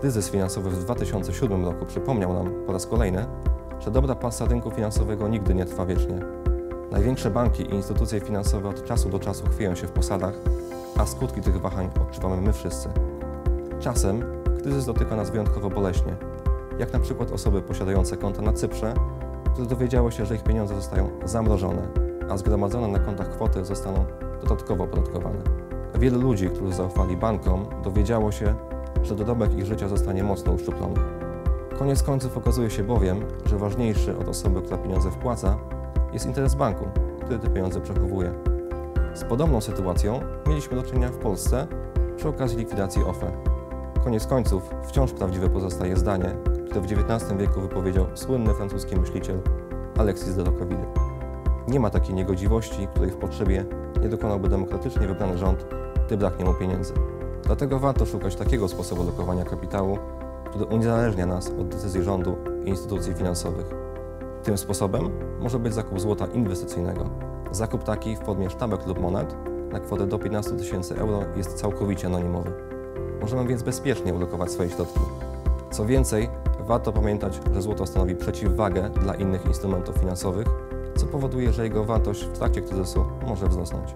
Kryzys finansowy w 2007 roku przypomniał nam po raz kolejny, że dobra pasa rynku finansowego nigdy nie trwa wiecznie. Największe banki i instytucje finansowe od czasu do czasu chwieją się w posadach, a skutki tych wahań odczuwamy my wszyscy. Czasem kryzys dotyka nas wyjątkowo boleśnie, jak na przykład osoby posiadające konta na Cyprze, które dowiedziały się, że ich pieniądze zostają zamrożone, a zgromadzone na kontach kwoty zostaną dodatkowo opodatkowane. Wielu ludzi, którzy zaufali bankom, dowiedziało się, że ich życia zostanie mocno uszczuplony. Koniec końców okazuje się bowiem, że ważniejszy od osoby, która pieniądze wpłaca, jest interes banku, który te pieniądze przechowuje. Z podobną sytuacją mieliśmy do czynienia w Polsce przy okazji likwidacji OFE. Koniec końców wciąż prawdziwe pozostaje zdanie, które w XIX wieku wypowiedział słynny francuski myśliciel Alexis de Tocqueville. Nie ma takiej niegodziwości, której w potrzebie nie dokonałby demokratycznie wybrany rząd, gdy braknie mu pieniędzy. Dlatego warto szukać takiego sposobu lokowania kapitału, który uniezależnia nas od decyzji rządu i instytucji finansowych. Tym sposobem może być zakup złota inwestycyjnego. Zakup taki w formie sztabek lub monet na kwotę do 15 tysięcy euro jest całkowicie anonimowy. Możemy więc bezpiecznie ulokować swoje środki. Co więcej, warto pamiętać, że złoto stanowi przeciwwagę dla innych instrumentów finansowych, co powoduje, że jego wartość w trakcie kryzysu może wzrosnąć.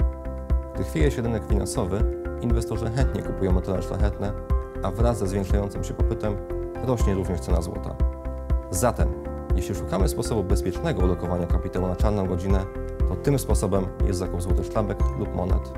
Gdy chwieje się rynek finansowy, inwestorzy chętnie kupują metale szlachetne, a wraz ze zwiększającym się popytem rośnie również cena złota. Zatem, jeśli szukamy sposobu bezpiecznego ulokowania kapitału na czarną godzinę, to tym sposobem jest zakup złotych sztabek lub monet.